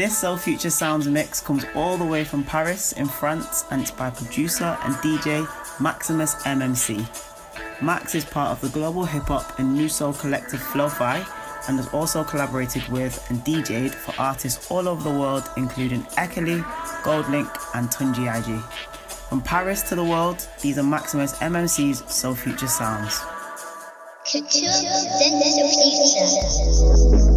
This Soul Future Sounds mix comes all the way from Paris in France and it's by producer and DJ Maximus MMC. Max is part of the global hip hop and new soul collective Flowfi and has also collaborated with and DJed for artists all over the world, including Ekeli, Goldlink, and Tunji Ige. From Paris to the world, these are Maximus MMC's Soul Future Sounds. Couture, then Culture, yeah,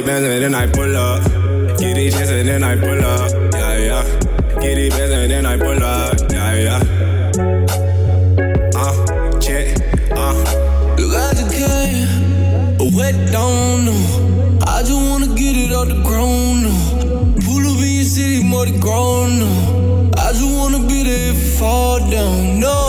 it, Benz, and then I pull up. Get these checks, and then I pull up, yeah, yeah. Get these Benz, and then I pull up, yeah, yeah. Uh, check, uh. Look, I just came, but wet don't know. I just wanna get it off the ground, no. Pull up in your city, more than grown, no. I just wanna be there if it fall down, no.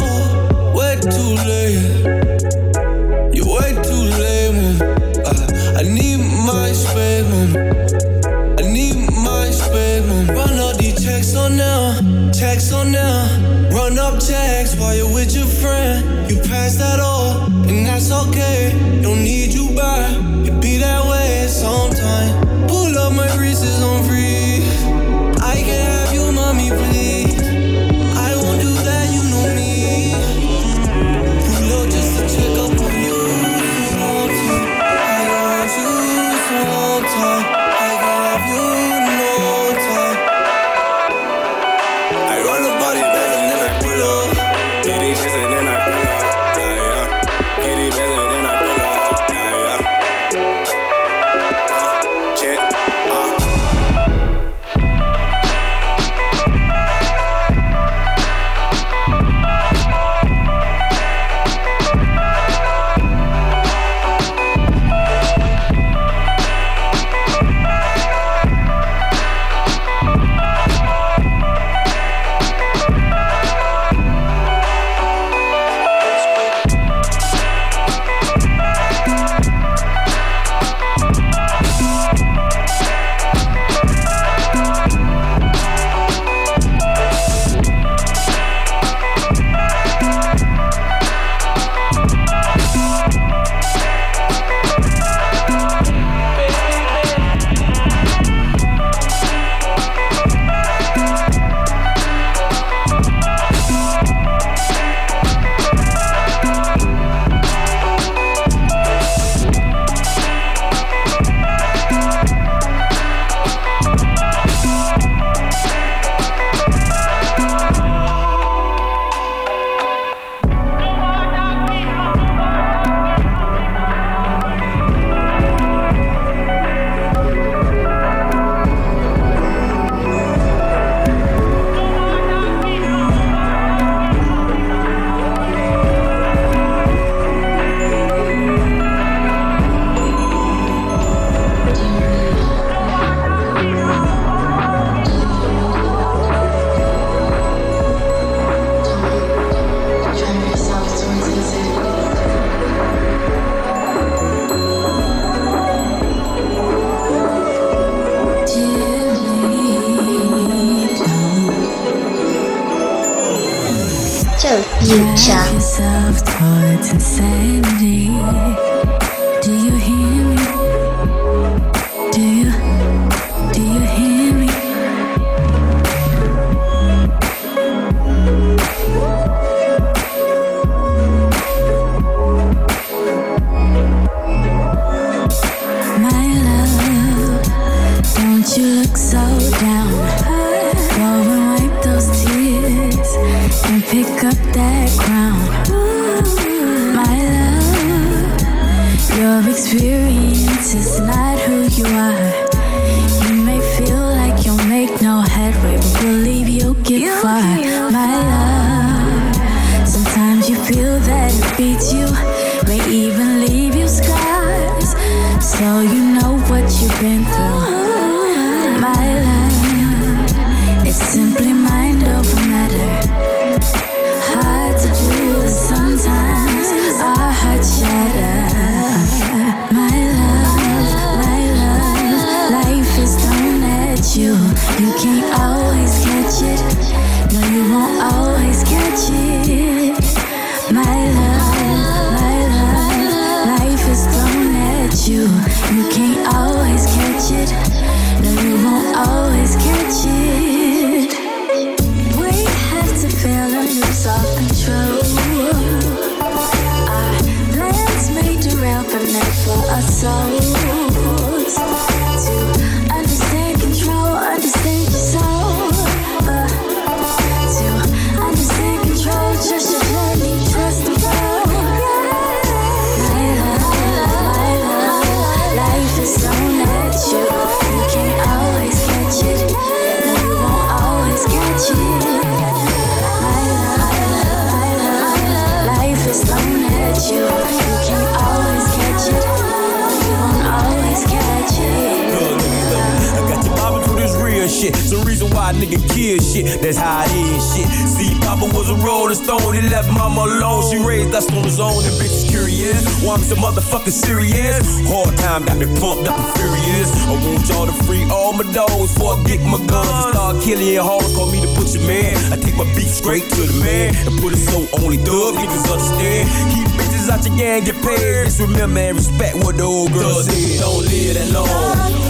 Alone. She raised us on his own. And bitches curious. Why I'm so motherfucking serious. Hard time got me pumped up and furious. I want y'all to free all my dogs before I get my guns start killing hoes. Call me the butcher man. I take my beef straight to the man and put it so only thug niggas understand. Keep bitches out your gang, get paid. Just remember and respect what the old girl said. Don't live that long.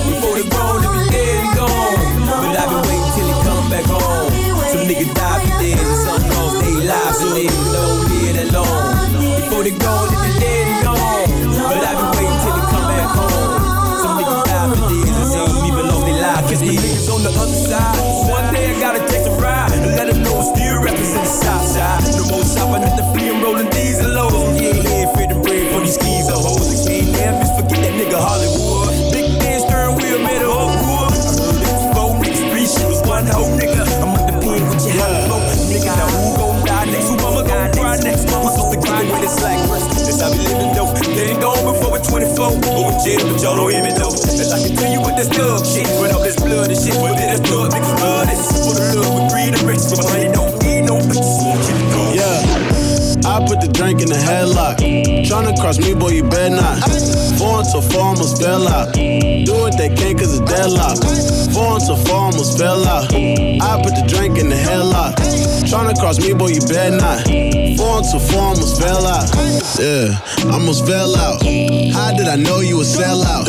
Before they grown, they be dead and gone. But I been waiting till they come back home. Some niggas die for dead and some lost their lives, so Before they we're 24. Jail, but y'all don't hear me though. As I continue with this thug shit, with all this blood and shit, but then this blood mixed blood. This for the love with greed and rich, but money don't need no bitches. Won't you know? Yeah. I put the drink in the headlock. Tryna cross me, boy, you better not. Four until four almost fell out. Do what they can cause it's deadlock. Four until four almost fell out. I put the drink in the headlock. Tryna cross me, boy, you better not. Four until four almost fell out. Yeah, almost fell out. How did I know you would sell out?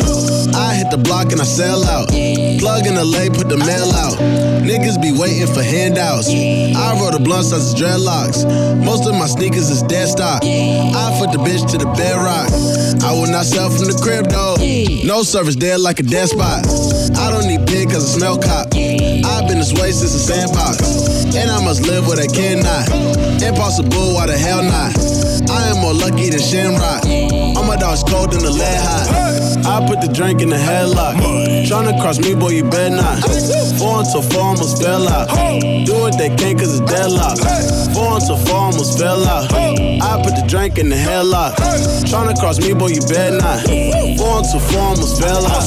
I hit the block and I sell out. Plug in the lay, put the mail out. Niggas be waiting for handouts. I roll the blunts as dreadlocks. Most of my sneakers is dead stock. I put the bitch to the bedrock. I will not sell from the crib though. No service dead like a dead spot. I don't need pig cause I smell cop. I've been this way since the sandbox. And I must live what I cannot. Impossible, why the hell not? I am more lucky than Shamrock. All my dogs cold than the lead hot. I put the drink in the headlock. Tryna cross me, boy, you better not. Four until four almost fell out. Do what they can cause it's deadlock. Four until four almost fell out. I put the drink in the headlock. Tryna cross me, boy, you better not. Four until four almost fell out.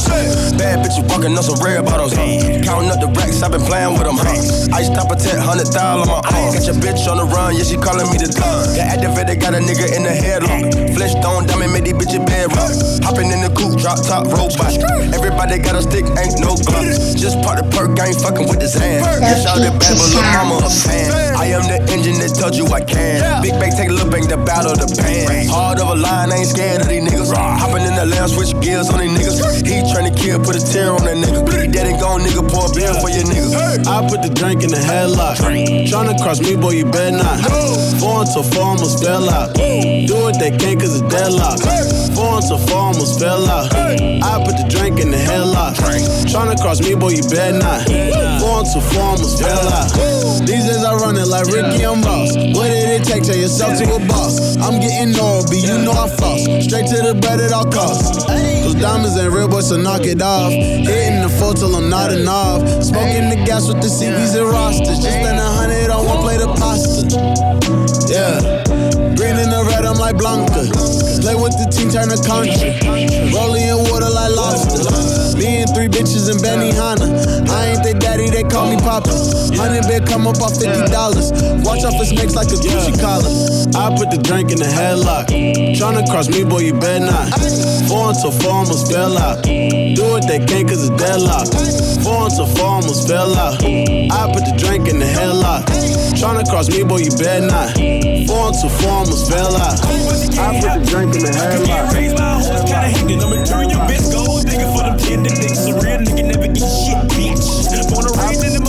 Bad bitches walking on some rare bottles, huh? Counting up the racks, I've been playing with them, huh? Ice top a attack, hundred thousand on my arm. Got your bitch on the run, yeah, she calling me the gun. Got activated, got a nigga in the headlock. Flintstone diamond, made these bitches bed rock. Hopping in the coupe, drop top robot. Everybody got a stick, ain't no glocks. Just part the perk, I ain't fucking with this hand. Yeah, shout it bad, but mama a fan. I am the engine that told you I can. Big bang, take a look back, the battle, the pan. Hard of a line, I ain't scared of these niggas. Hopping in the lamb, switch gears on these niggas. He tryna kill, put a tear on that nigga. Dead and gone, nigga, pour a beer for your nigga. I put the drink in the headlock. Tryna cross me, boy, you better not. Four until four almost fell out. Do what they can, cause it's deadlock. Four until four almost fell out. I put the drink in the headlock. Tryna cross me, boy, you better not. Four four fell out. These days I run it like Ricky, I'm boss. What did it take? Turn yourself to a boss. I'm getting Norby, you know I'm floss. Straight to the bread at all costs. Those diamonds ain't real, boy, so knock it off. Hitting the floor till I'm not enough. Smoking the gas with the CBs and rosters. Just spend a hundred on one plate of pasta. Yeah. Green in the red, I'm like Blanca. Play with the team, turn the country. Rolling in water like lobster. Me and three bitches in Benihana. I ain't their daddy, they call me Papa. Hundred bid come up off fifty dollars. Watch out for snakes like a Gucci collar. I put the drink in the headlock. Tryna cross me, boy, you better not. Four until four almost fell out. Do what they can, cause it's deadlock. Four until four almost fell out. I put the drink in the headlock. Tryna cross me, boy, you better not. Four until four almost fell out. I put the drink in the headlock. Raise my horse, kinda hanging. I'm material bitch. Gold digger for them tender dicks. A real nigga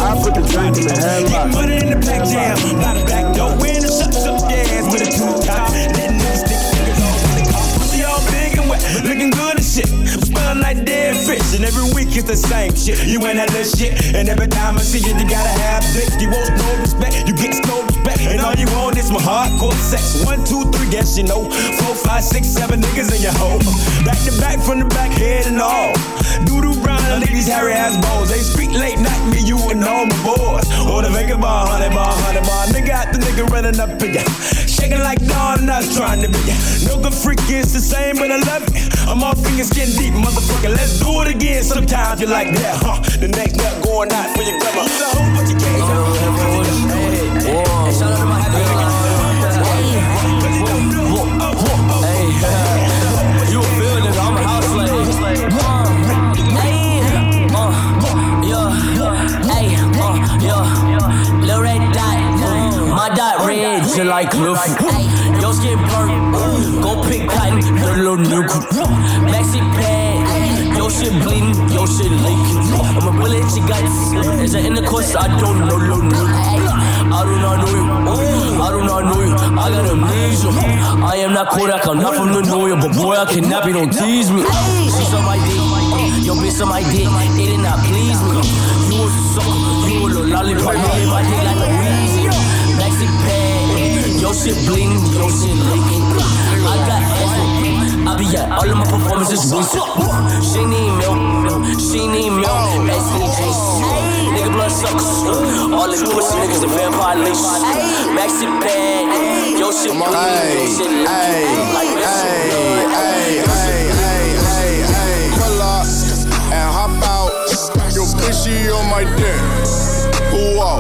I put the drink in the headlock. money in the back jam. Not a back door. When the shuts up gas with a two top. Letting niggas stick fingers all in the car. Pussy all big and wet. Looking good as shit. Smelling like dead fish. And every week it's the same shit. You ain't that little shit. And every time I see you, you gotta have dick. You want no respect. You get respect. And all you want is my hardcore sex. One, two, three, guess you know. Four, five, six, seven niggas in your hoe. Back to back from the back, head and all. Doodoo brown and leave these hairy ass balls. They speak late night, me, you, and all my boys. Or the Vega bar, honey bar, honey bar. Nigga the nigga running up in ya. Shaking like Dawn, not trying to be ya. No good freak is the same, but I love it. I'm all fingers getting deep, motherfucker. Let's do it again. Sometimes you like that, huh? The next nut going out for your grandma. Whole bunch of games. You I'm a house slave. Uh, uh, Red dot, my dot red, just like. Your skin burnt, go pick cotton, little nigga. Backseat pad, your shit bleeding, your shit leaking. I'ma bullet your guts. Is it in the course? I don't know, little nigga. I do not know you. I do not know you. I got amnesia. I am not Kodak. I'm not from the New York, but boy, I cannot be. Don't tease me. She's on my dick. Yo, bitch on my dick. It did not please me. You a sucker. You a little lollipop. In my dick like a Weezy. Backseat pad. Yo, shit bling. Yo, shit leaking. I got ass. I be at all of my performances. She need milk. She need milk. SCG. Nigga blood sucks. All the pussy niggas the vampire leash. Maxi pad. Yo shit. Yo shit leak. Like Hey, hey, hey, hey, hey, hey. Pull up and hop out. Yo, bitchy on my dick. Whoa.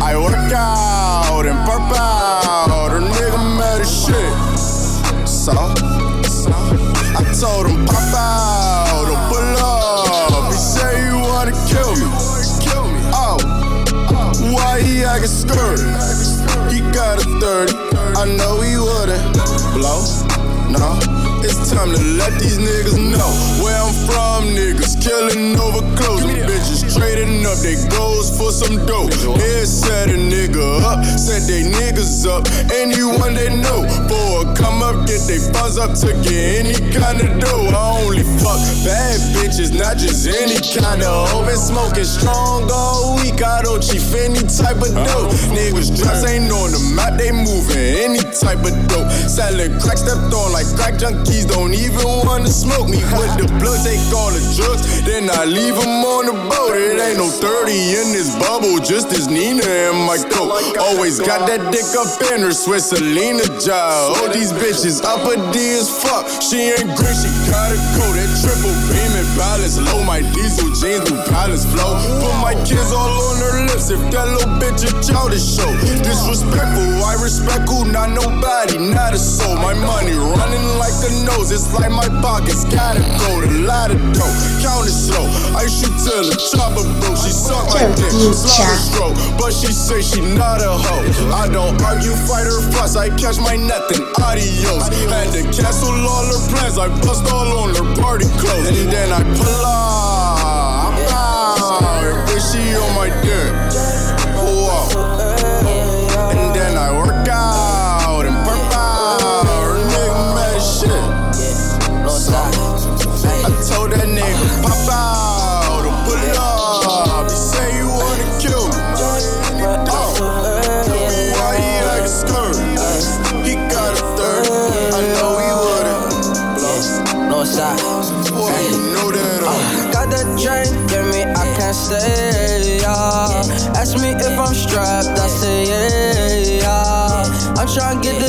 I work out and burp out. A nigga mad as shit. Let these niggas know where I'm from. Niggas killing over clothes. Bitches trading up they goals for some dope. Yeah, set a nigga up, set they niggas up. Anyone they know a come up, get they funds up to get any kind of dough. I only fuck bad bitches, not just any kind of hoe. Been smoking strong all week. I don't chief any type of dope. Niggas just ain't on the map, they moving any type of dope. Selling crack, stepped on like crack junkies. Don't even wanna smoke me with the blood. Take all the drugs, then I leave them on the boat. It ain't no 30 in this bubble, just as Nina and my coat. Always got that dick up in her Swiss Selena job. Oh, these bitches upper D as fuck. She ain't green, she gotta. That triple beam and balance low. My diesel jeans with balance flow. Put my kids all on her lips. If that little bitch a childish show. Disrespectful, I respect who, not nobody, not a soul. My money running like a nose. It's like my pockets gotta go. The lot of dough, count it slow. I shoot till the chopper broke. She suck my dick. Stroke, but she say she not a hoe. I don't argue, fight or fuss. I catch my and adios. Had to cancel all her plans. I bust all on her party clothes. And then I pull up. I'm out. Bitch, she on my dick. Drink in me, I can't stay, yeah. Ask me if I'm strapped, I say yeah, yeah. I'm tryna get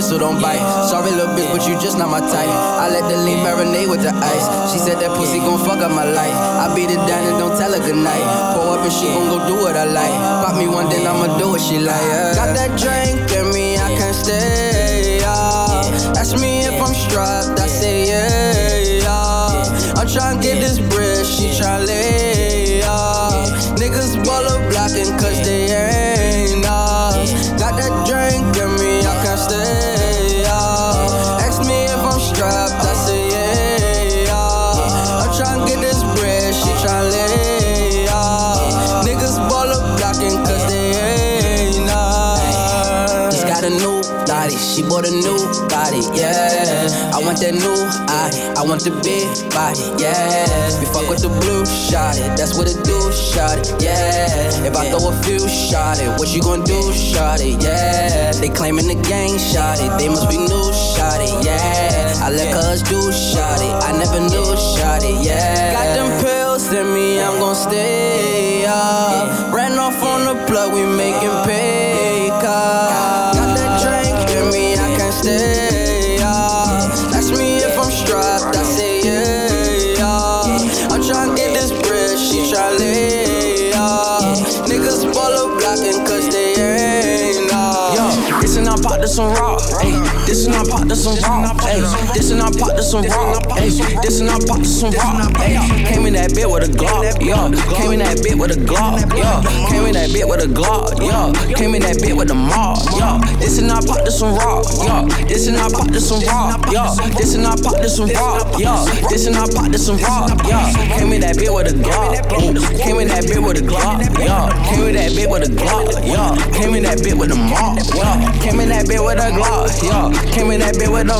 pistol don't bite. Sorry, little bitch, but you just not my type. I let the lean marinate with the ice. She said that pussy gon' fuck up my life. I beat it down and don't tell her goodnight. Pour up and she gon' go do what I like. Pop me one, then I'ma do what she like. yeah. Got that drink in me, I can't stay. Yeah. Ask me if I'm strapped, I say yeah. yeah. I'm tryna get this bread, she tryna lay. That new eye, I want the big body, yeah. We fuck with the blue shot it, that's what it do, shot it, yeah. If I throw a few shot it, what you gonna do, shot it, yeah. They claiming the gang shot it, they must be new shot it, yeah. I let cuz do shot it, I never knew shot it, yeah. Got them pills in me, I'm gon' stay up. Ran off on the plug, we making pay this and I pop this some. Ayy, this and I pop this some. Ayy, this and I pop this some. Ayy, came in that bit with a Glock. Yo, came in that bit with a Glock. Yo, came in that bit with a Glock. Yo, came in that bit with a mob. Yo, this and I pop this some raw. Yo, this and I pop this some raw. Yo, this and I pop this some raw. Yo, this and I pop this some raw. Yo, came in that bit with a Glock. Came in that bit with a Glock. Yo, came in that bit with a Glock. Yo, came in that bit with a mob. Yo, came in that bit with a Glock. Yo, came in that bit with a.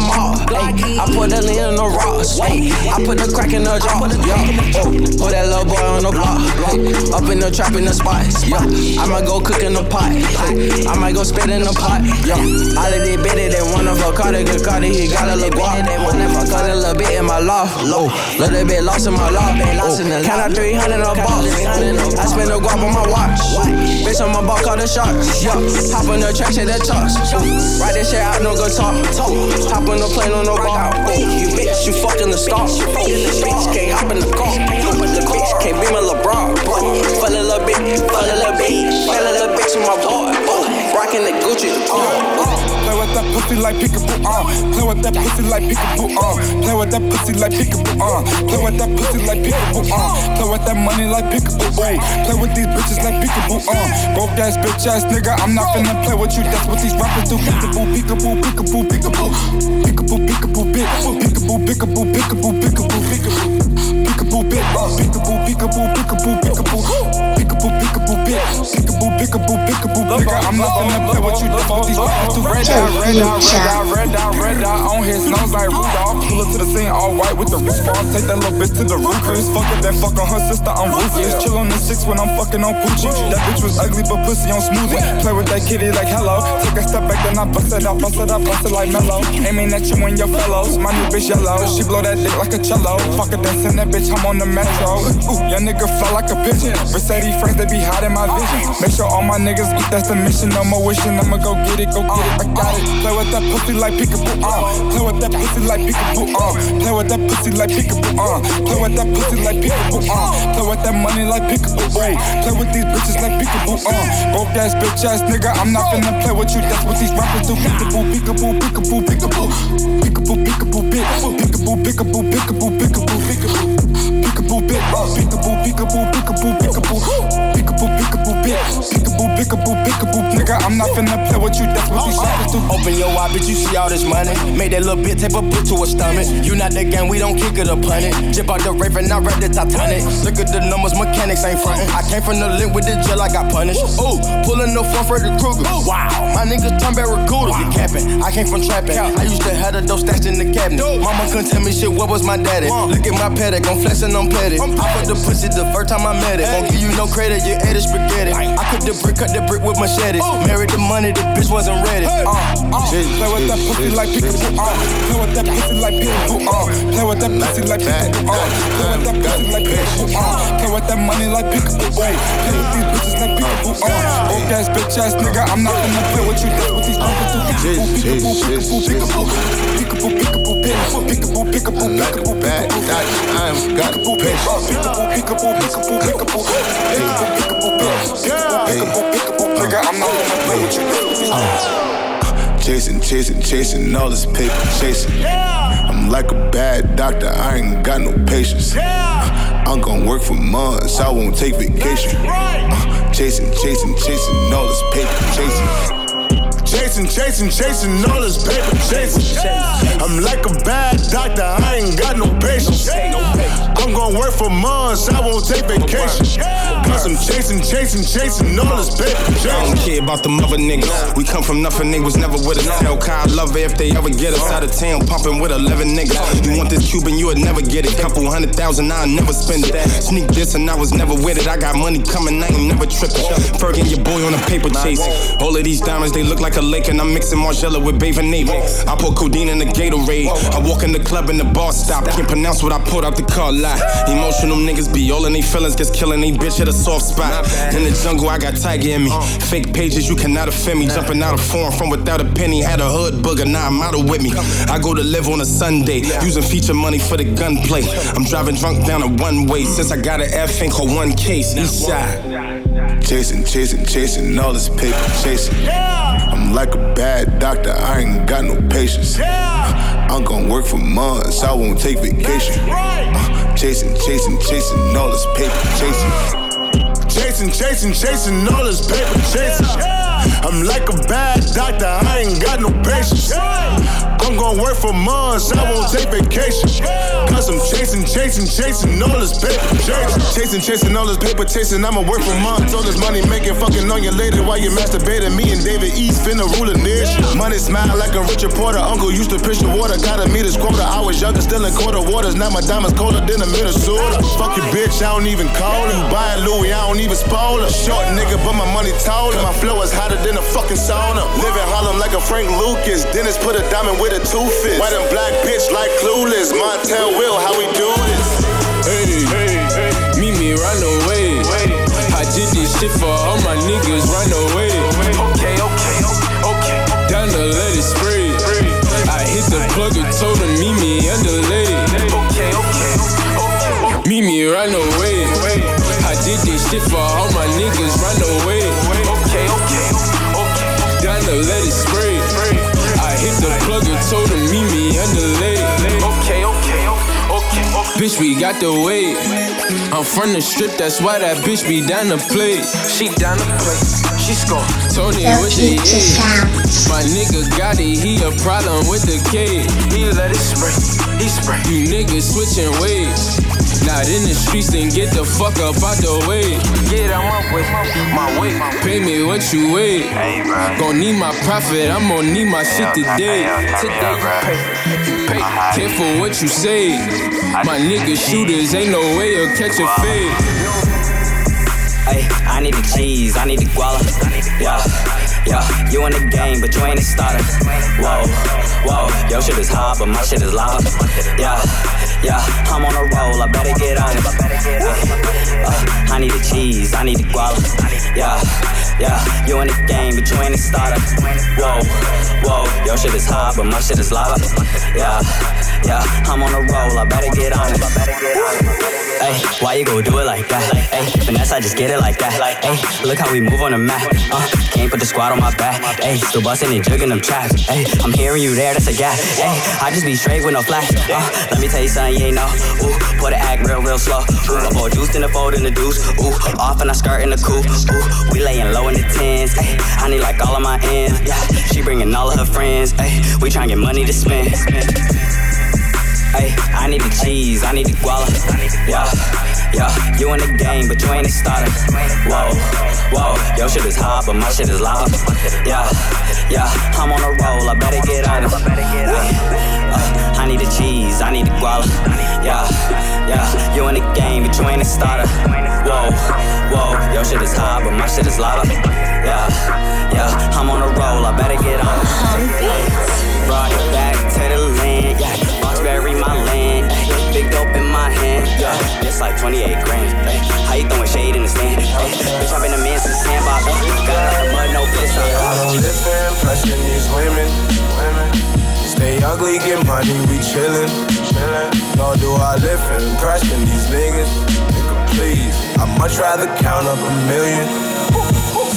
Ay, I put the lean in the rocks. I put the crack in the jaw. Yo, oh, put that little boy on the block. Ay, up in the trap in the spots. Yo, I'ma go cook in the pot. Ay, I might go spit in the pot. Yo, all of these bitches, they want a Bacardi, good Cardi, he got a little guap. They want that Bacardi, a little bit in my loft. Low, little bit lost in my loft. Count out 300 a box. I spend a guap on my watch. Bitch, on my ball, call the shots. Yo, hop on the track, shake that toss. Write that shit out, no good talk. Hop on the plane, on no bar. Oh, you bitch, you fucking the star. Oh, bitch, can't hop in the car. The bitch can't be my LeBron. Fuck a little bit, fuck a little bitch, fuck a little bitch in my boy. Oh, rocking the Gucci. Oh, oh. With that pussy like peekaboo, uh. Play with that pussy like peekaboo, uh. Play with that pussy like peekaboo, uh. Play with that pussy like peekaboo, uh. Play with that money like peekaboo, uh. Play with these bitches like peekaboo, uh. Broke ass bitch ass nigga, I'm not finna play with you. That's what these rappers do. Peekaboo, peekaboo, peekaboo, peekaboo. Peekaboo, peekaboo, peekaboo, peekaboo, peekaboo, peekaboo, peekaboo, peekaboo. Peekaboo, peekaboo, peekaboo, peekaboo, peekaboo. Peekaboo, peekaboo, big, peekaboo, peekaboo, peekaboo. I'm not finna play with you. That's these. Red dot, red dot, red dot, red dot, red dot on his nose like Rudolph. Pull up to the scene all white with the wrist bars. Take that little bitch to the roof. Chris fucker, then fuck on her sister. I'm ruthless. Chill on the six when I'm fucking on Poochie. That bitch was ugly but pussy on smoothie. Play with that kitty like hello. Take a step back then I bust it up, bust it up, bust it like mellow. Aiming at you and your fellows. My new bitch yellow. She blow that dick like a cello. Fuck it, then send that bitch. I'm on the metro. Ooh, your nigga fly like a pigeon. Mercedes friends they be hiding my vision. Make sure all my niggas eat. That's the mission. No more wishing. I'ma go get it, go get it. I got it. Play with that pussy like peekaboo. Uh. Play with that pussy like peekaboo. Uh. Play with that pussy like peekaboo. Uh. Play with that pussy like peekaboo. Uh. Play with that money like peekaboo. Ooh. Play with these bitches like peekaboo. Uh. Broke ass bitch ass nigga. I'm not finna play with you. That's what these rappers do. Peekaboo, peekaboo, peekaboo, peekaboo. Peekaboo, peekaboo, big. Peekaboo, peekaboo, peekaboo, peekaboo, peekaboo. Peekaboo, big. Peekaboo, peekaboo, peekaboo, peekaboo. Peekaboo, peekaboo, big. Peekaboo, Pickable bitch, pickable, pickable. I'm not finna play with you. That's what these rappers do. Open your eye, bitch, you see all this money. Made that little bit tape a boot to her stomach. You not the gang, we don't kick it or punt it. Jip out the Raven, I read the Titanic. Look at the numbers, mechanics ain't frontin'. I came from the link with the jail, I got punished. Ooh, pulling the front the Krueger. Wow, my niggas turn barracuda. You capping, I came from trapping. I used to have the dope stashed in the cabinet. Mama couldn't tell me shit, what was my daddy? Look at my paddock, I'm flexing on petty. I put the pussy the first time I met it. Won't give you no credit, you ate it spaghetti. I cut the brick, cut the brick with machetes. Married the money, the bitch wasn't ready. Uh, uh. Play with that pussy like peekaboo. Uh. Play with that pussy like peekaboo. Uh. Play with that pussy like peekaboo. Uh. Play with that pussy like peekaboo. Uh. Play with that money like peekaboo. Play with these bitches like peekaboo. Uh. Old ass bitch ass nigga, I'm not gonna play with you. That's what these rappers do. Peekaboo, peekaboo, peekaboo, peekaboo, peekaboo, peekaboo, peekaboo, peekaboo, peekaboo, bad that I'm got patience. peekaboo, peekaboo, peekaboo, peekaboo, peekaboo, peekaboo, peekaboo, peekaboo, nigga, I'm not gonna play with you. That's what these rappers do. Chasing, chasing, chasing all this paper chasing. I'm like a bad doctor, I ain't got no patience. I'm gonna work for months, I won't take vacation. Uh, chasing, chasing, chasing all this paper chasing. Chasing, chasing, chasing all this paper chasing. I'm like a bad doctor, I ain't got no patience. I'm gonna work for months, I won't take vacation. Cause I'm chasing, chasing, chasing all this paper I don't care about the mother niggas. We come from nothing, they was never with us. Tell Kyle love it if they ever get us out of town, pumping with 11 niggas. You want this Cuban, you would never get it. Couple hundred thousand, I'll never spend it. Sneak this and I was never with it. I got money coming, I ain't never tripping. Fergie, your boy on a paper chasing. All of these diamonds, they look like a lake, and I'm mixing Margiela with bathing Navy. I put codeine in the Gatorade. I walk in the club and the bar stop. Can't pronounce what I put out the car lot. Emotional niggas be all in they feelings, gets killing they bitch at a soft spot. In the jungle, I got Tiger in me. Fake pages, you cannot offend me. Jumping out of form from without a penny. Had a hood booger, now I'm out of with me. I go to live on a Sunday, using feature money for the gunplay. I'm driving drunk down a one way since I got an F ain't called one case. East side. Chasing, chasing, chasing all this paper chasing. I'm like a bad doctor, I ain't got no patience. I'm gonna work for months, I won't take vacation. Uh, chasing, chasing, chasing all this paper chasing. Chasing, chasing, chasing all this paper chasing. I'm like a bad doctor, I ain't got no patience. I'm gonna work for months, I won't take vacation. Cause I'm chasing, chasing, chasing all this paper chasing. Chasing, all this paper chasing, I'ma work for months. All this money making, fucking on you later while you masturbating. Me and David East finna rule a nation. Money smile like a Richard Porter. Uncle used to pitch the water, gotta meet his quota. I was younger, still in quarter waters. Now my diamonds colder than a Minnesota. Fuck your bitch, I don't even call her. Buy a Louis, I don't even spoil her. Short nigga, but my money taller. My flow is hotter than a fucking sauna. Live in Harlem like a Frank Lucas. Dennis put a diamond with a two fist. White and black bitch like clueless. Montel Will, how we do this? Hey, hey, hey, meet me run away. I did this shit for all my niggas run away. Bitch, we got the weight. I'm from the strip, that's why that bitch be down the plate. She down the plate, she score. Tony The with the future My nigga got it, he a problem with the K. He let it spray, he spray. You niggas switching ways. Not in the streets, then get the fuck up out the way. Get out my way, my way. Pay me what you weigh. Gon' need my profit, I'm gon' need my shit today. Today you pay, you pay. Uh-huh. Careful what you say. My niggas shooters, ain't no way you'll catch a fade. Cheese, I need the guala. Yeah, yeah, you in the game, but you ain't a starter. Whoa, whoa, your shit is hot, but my shit is loud. Yeah, yeah, I'm on a roll, I better get on it. Uh, I need the cheese, I need the guala. Yeah, yeah, you in the game, but you ain't a starter. Whoa, whoa, your shit is hot, but my shit is loud. Yeah, yeah, I'm on a roll, I better get on it. Hey, why you go do it like that? Hey, finesse, I just get it like that. Hey, look how we move on the mat. Uh, can't put the squad on my back. Hey, still busting and jugging them traps. Hey, I'm hearing you there, that's a gap. Hey, I just be straight with no flash. Uh, let me tell you something you ain't know. Ooh, put it act real, real slow. Ooh, I pour juice in the fold in the deuce. Ooh, off and I skirt in the coupe. Ooh, we laying low in the tens. Hey, I need like all of my ends. Yeah, she bringing all of her friends. Hey, we tryna get money to spend. Hey, I need the cheese, I need the guala. Yeah, yeah, you in the game, but you ain't a starter. Whoa, whoa, your shit is hot, but my shit is loud. Yeah, yeah, I'm on a roll, I better get on it. Uh, I need the cheese, I need the guala. Yeah, yeah, you in the game, but you ain't a starter. Whoa, whoa, your shit is hot, but my shit is loud. Yeah, yeah, I'm on a roll, I better get on it. Brought it back to the land, yeah. Boxberry my land, It's like 28 grand. How you throwing shade in the stand? ay. Bitch, I've been a man since sandbox. Got nothing but no piss on. I don't live for impressing these women. Stay ugly, get money, we chillin'. chillin'. Nor do I live for impressing these niggas. Nigga, please. I'd much rather count up a million.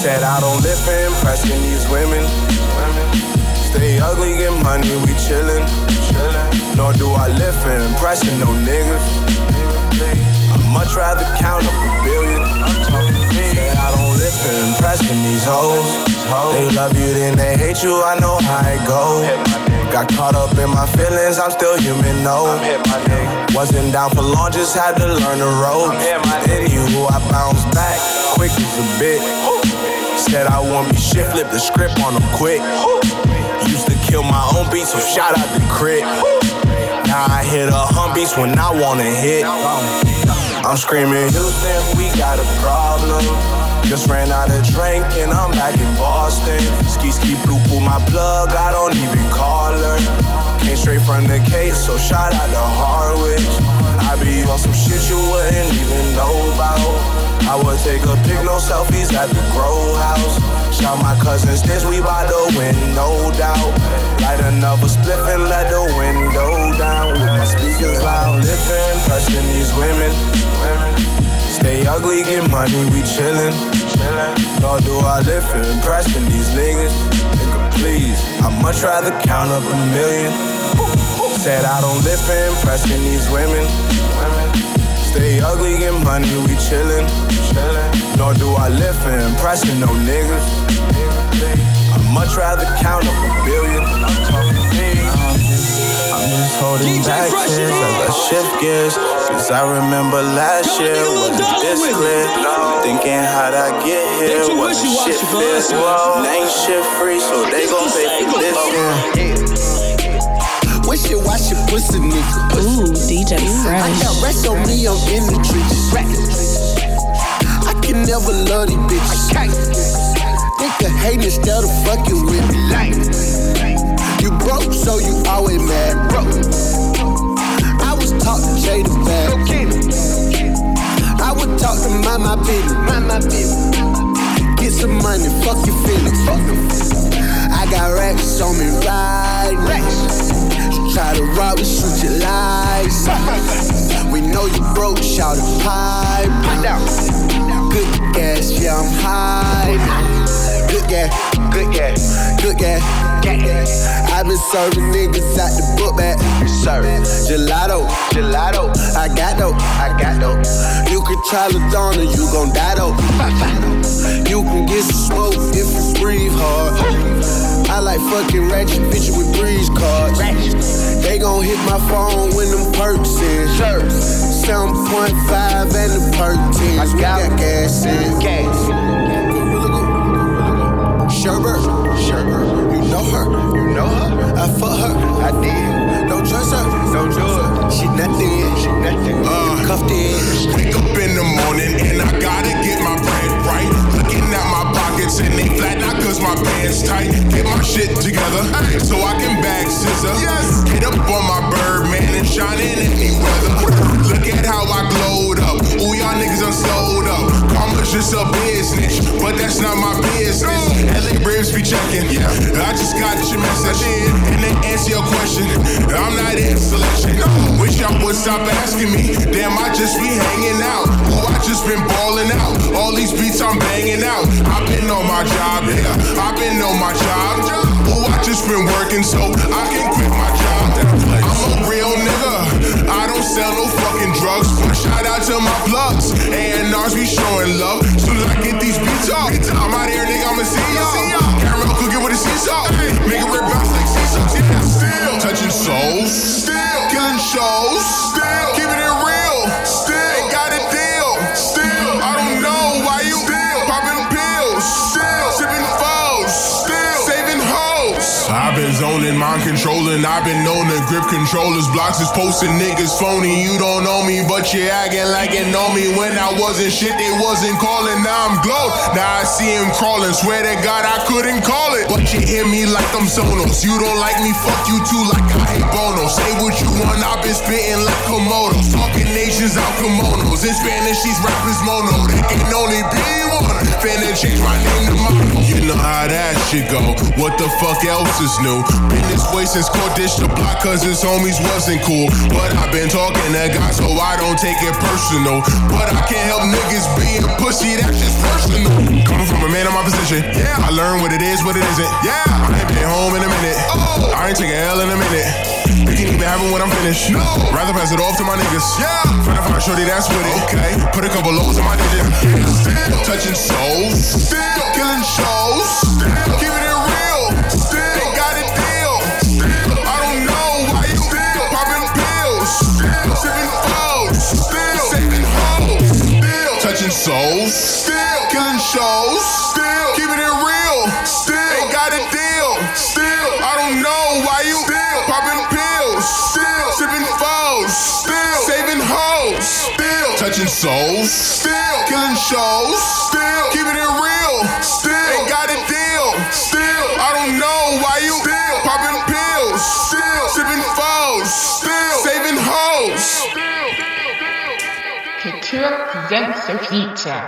Said I don't live for impressing these women. women. Stay ugly, get money, we chillin'. chillin'. Nor do I live for impressing no niggas. Much rather count up a billion. Said I don't live for impressing these hoes. They love you, then they hate you, I know how it go. Got caught up in my feelings, I'm still human, no. Wasn't down for long, just had to learn the road. Then you, I bounced back, quick as a bit. Said I won't be shit, flip the script on them quick. Used to kill my own beats, so shout out to Crit. Now I hit a hum beats when I wanna hit. I'm screaming, Houston, we got a problem. Just ran out of drink and I'm back in Boston. Ski ski blue pull my plug, I don't even call her. Came straight from the case, so shout out to Harwich. I be on some shit you wouldn't even know about. I would take a pic, no selfies at the grow house. Shout my cousins this, we bout to win, no doubt. Light another split and let the window down. With my speakers loud, living, pressing these women. Stay ugly, get money, we chillin'. Nor do I live for impressing these niggas. Nigga, please, I'd much rather count up a million. Said I don't live for impressing these women. Stay ugly, get money, we chillin'. Nor do I live for impressing no niggas. I'd much rather count up a billion. I'm just holding back tears as I shift gears. Cause I remember last year wasn't this clear. Thinking how'd I get here? Wasn't shit fit. It ain't shit free, so they gon' pay for this year. Wish you wash your pussy, nigga. Ooh, DJ Fresh. I got rest on me, I'm in the trenches. I can never love these bitches. Nigga hate instead of fucking with me. Like, you broke, so you always mad, bro. I was taught to Jada bad. I would talk to mind my business, mind my business. Get some money, fuck your feelings. Fuck them. I got racks on me right now. Try to rob me, shoot your lights. We know you broke, shout it pipe. Good gas, yeah, I'm high. Good gas, good gas, good gas. I I been serving niggas out the book bag. Serve gelato, gelato. I got dope, I got dope. You can try Ladonna, you gon' die though. You can get some smoke if you breathe hard. I like fucking ratchet bitches with breeze cards. They gon' hit my phone when them perks in. 7.5 and the perk 10. I got gas in. Gas. Sherbert, Sherbert, you know her, you know her. I fuck her, I did. Don't trust her, don't do it. She nothing, she nothing. Uh, cuffed in. Wake up in the morning and I gotta get my bread right. Looking at my pockets and they flat, not cause my pants tight. Get my shit together so I can bag scissor. Yes. Get up on my bird, man, and shine in any weather. Look at how I glowed up. Ooh, y'all niggas are sold up. Karma's just a business, but that's not my business. Be checking. Yeah. I just got your message. And they answer your question. I'm not in selection. Wish y'all would stop asking me. Damn, I just be hanging out. Ooh, I just been balling out. All these beats I'm banging out. I've been on my job, yeah. I've been on my job. Ooh, I just been working so I can quit my job. I'm a real nigga. I don't sell no fucking drugs. Shout out to my plugs. A&Rs be showing love. Soon as I get these beats off, I'm out here, nigga, I'ma see y'all. A sea. Make it rip like. Yeah, still touching souls. Still killing shows. Still mind controlling. I've been known to grip controllers. Blocks is posting niggas phony. You don't know me, but you acting like you know me. When I wasn't shit, they wasn't calling. Now I'm glowed. Now I see him crawling. Swear to God, I couldn't call it. But you hear me like I'm Sonos. You don't like me, fuck you too, like I hate Bono. Say what you want, I've been spitting like Komodos. Talking nations out kimonos. In Spanish, these rappers mono. They can only be. Finna change my name to Mono. You know how that shit go. What the fuck else is new? Been this way since Court Dish the block, cause his homies wasn't cool. But I've been talking to God, so I don't take it personal. But I can't help niggas being a pussy, that's just personal. Coming from a man in my position, yeah. I learn what it is, what it isn't. Yeah, I ain't been home in a minute. Oh. I ain't taking L in a minute. You can even have it when I'm finished. No. Rather pass it off to my niggas. Yeah. Find a find a shorty that's with it. Okay. Put a couple lows in my digit. Still touching souls. Still killing shows. Still keeping it real. Still ain't got a deal. Still I don't know why you still popping pills. Still sipping foes. Still saving hoes. Still touching souls. Still killing shows. Still keeping it real. Still ain't got a souls. Still killing shows. Still keeping it real. Still ain't got a deal. Still I don't know why you still popping pills. Still sipping foes. Still saving hoes. Tequila presents feature.